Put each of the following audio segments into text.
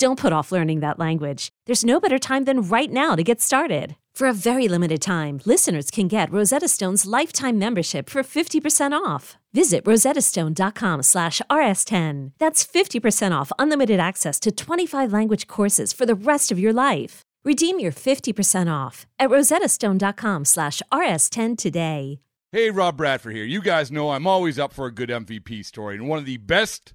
Don't put off learning that language. There's no better time than right now to get started. For a very limited time, listeners can get Rosetta Stone's lifetime membership for 50% off. Visit rosettastone.com slash rs10. That's 50% off unlimited access to 25 language courses for the rest of your life. Redeem your 50% off at rosettastone.com slash rs10 today. Hey, Rob Bradford here. You guys know I'm always up for a good MVP story, and one of the best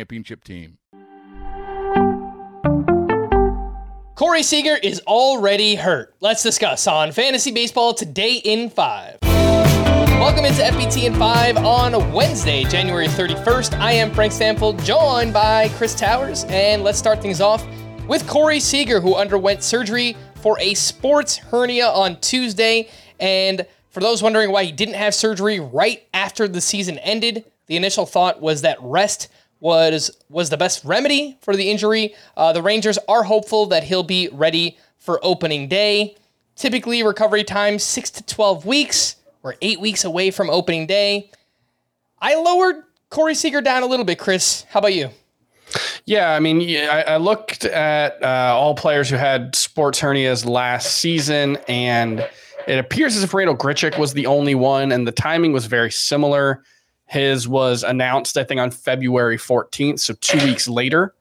championship team. Corey Seager is already hurt. Let's discuss on Fantasy Baseball today in 5. Welcome into FBT in 5 on Wednesday, January 31st. I am Frank Stampfl, joined by Chris Towers, and let's start things off with Corey Seager, who underwent surgery for a sports hernia on Tuesday. And for those wondering why he didn't have surgery right after the season ended, the initial thought was that rest was was the best remedy for the injury. Uh, the Rangers are hopeful that he'll be ready for opening day. Typically, recovery time six to twelve weeks. We're eight weeks away from opening day. I lowered Corey Seager down a little bit. Chris, how about you? Yeah, I mean, I, looked at uh, all players who had sports hernias last season, and it appears as if Randal Grichuk was the only one, and the timing was very similar. His was announced, I think, on February 14th, so two weeks later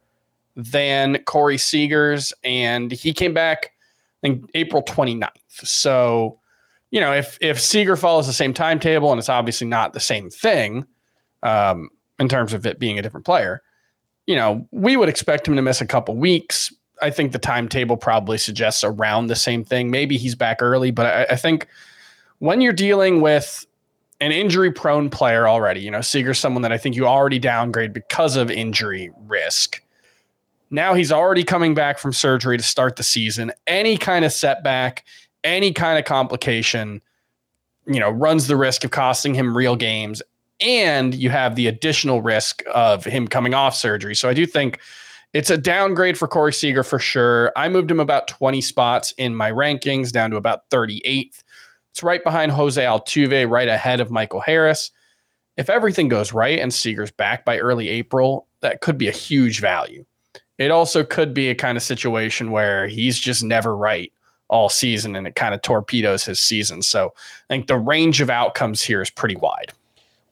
than Corey Seager's, and he came back in April 29th. So, you know, if if Seager follows the same timetable, and it's obviously not the same thing um, in terms of it being a different player, you know, we would expect him to miss a couple weeks. I think the timetable probably suggests around the same thing. Maybe he's back early, but I, I think when you're dealing with an injury prone player already. You know, Seager's someone that I think you already downgrade because of injury risk. Now he's already coming back from surgery to start the season. Any kind of setback, any kind of complication, you know, runs the risk of costing him real games. And you have the additional risk of him coming off surgery. So I do think it's a downgrade for Corey Seager for sure. I moved him about 20 spots in my rankings down to about 38th. It's right behind Jose Altuve, right ahead of Michael Harris. If everything goes right and Seager's back by early April, that could be a huge value. It also could be a kind of situation where he's just never right all season and it kind of torpedoes his season. So I think the range of outcomes here is pretty wide.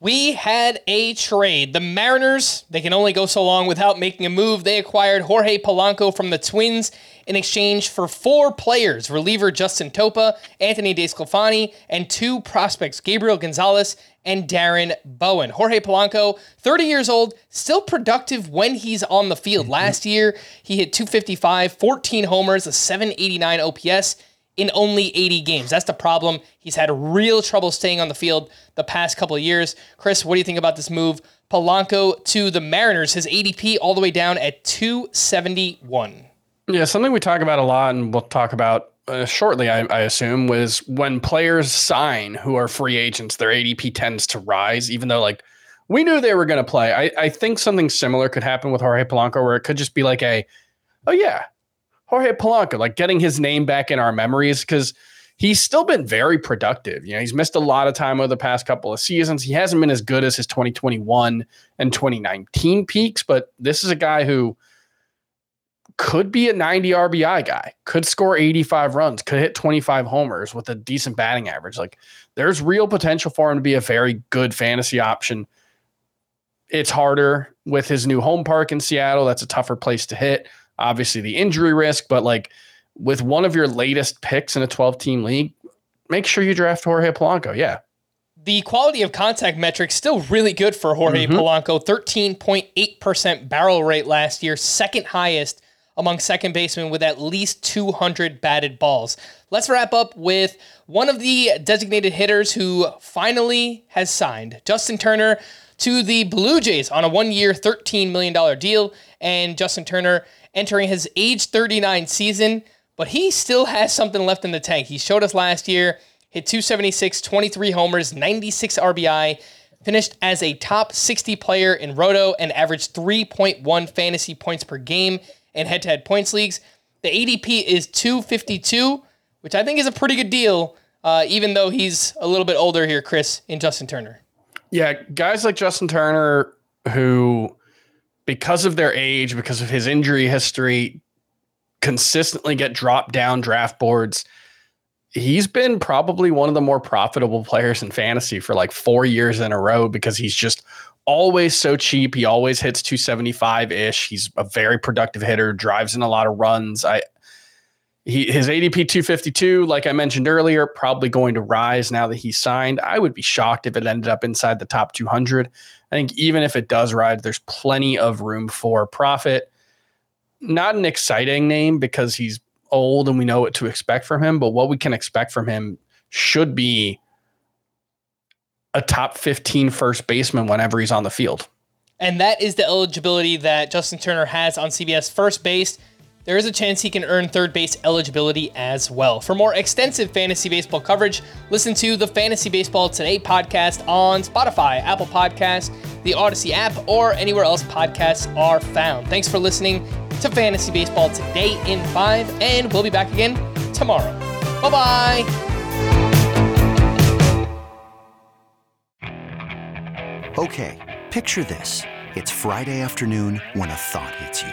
We had a trade. The Mariners, they can only go so long without making a move. They acquired Jorge Polanco from the Twins in exchange for four players reliever Justin Topa, Anthony DeSclafani, and two prospects, Gabriel Gonzalez and Darren Bowen. Jorge Polanco, 30 years old, still productive when he's on the field. Mm-hmm. Last year, he hit 255, 14 homers, a 789 OPS in only 80 games. That's the problem. He's had real trouble staying on the field the past couple of years. Chris, what do you think about this move? Polanco to the Mariners, his ADP all the way down at 271. Yeah, something we talk about a lot, and we'll talk about uh, shortly, I, I, assume, was when players sign who are free agents, their ADP tends to rise, even though like we knew they were going to play. I, I think something similar could happen with Jorge Polanco, where it could just be like a, oh yeah, Jorge Polanco, like getting his name back in our memories because he's still been very productive. You know, he's missed a lot of time over the past couple of seasons. He hasn't been as good as his 2021 and 2019 peaks, but this is a guy who could be a 90 RBI guy, could score 85 runs, could hit 25 homers with a decent batting average. Like there's real potential for him to be a very good fantasy option. It's harder with his new home park in Seattle. That's a tougher place to hit. Obviously, the injury risk, but like with one of your latest picks in a 12 team league, make sure you draft Jorge Polanco. Yeah. The quality of contact metrics still really good for Jorge mm-hmm. Polanco. 13.8% barrel rate last year, second highest among second basemen with at least 200 batted balls. Let's wrap up with one of the designated hitters who finally has signed, Justin Turner, to the Blue Jays on a one year, $13 million deal. And Justin Turner entering his age 39 season, but he still has something left in the tank. He showed us last year, hit 276, 23 homers, 96 RBI finished as a top 60 player in Roto and averaged 3.1 fantasy points per game in head to head points leagues. The ADP is 252, which I think is a pretty good deal, uh, even though he's a little bit older here, Chris, in Justin Turner. Yeah, guys like Justin Turner, who, because of their age, because of his injury history, consistently get dropped down draft boards. He's been probably one of the more profitable players in fantasy for like four years in a row because he's just always so cheap. He always hits 275 ish. He's a very productive hitter, drives in a lot of runs. I he, his ADP 252, like I mentioned earlier, probably going to rise now that he signed. I would be shocked if it ended up inside the top 200. I think even if it does rise, there's plenty of room for profit. Not an exciting name because he's old and we know what to expect from him, but what we can expect from him should be a top 15 first baseman whenever he's on the field. And that is the eligibility that Justin Turner has on CBS first base. There is a chance he can earn third base eligibility as well. For more extensive fantasy baseball coverage, listen to the Fantasy Baseball Today podcast on Spotify, Apple Podcasts, the Audacy app, or anywhere else podcasts are found. Thanks for listening to Fantasy Baseball Today in 5, and we'll be back again tomorrow. Bye bye. Okay, picture this. It's Friday afternoon when a thought hits you.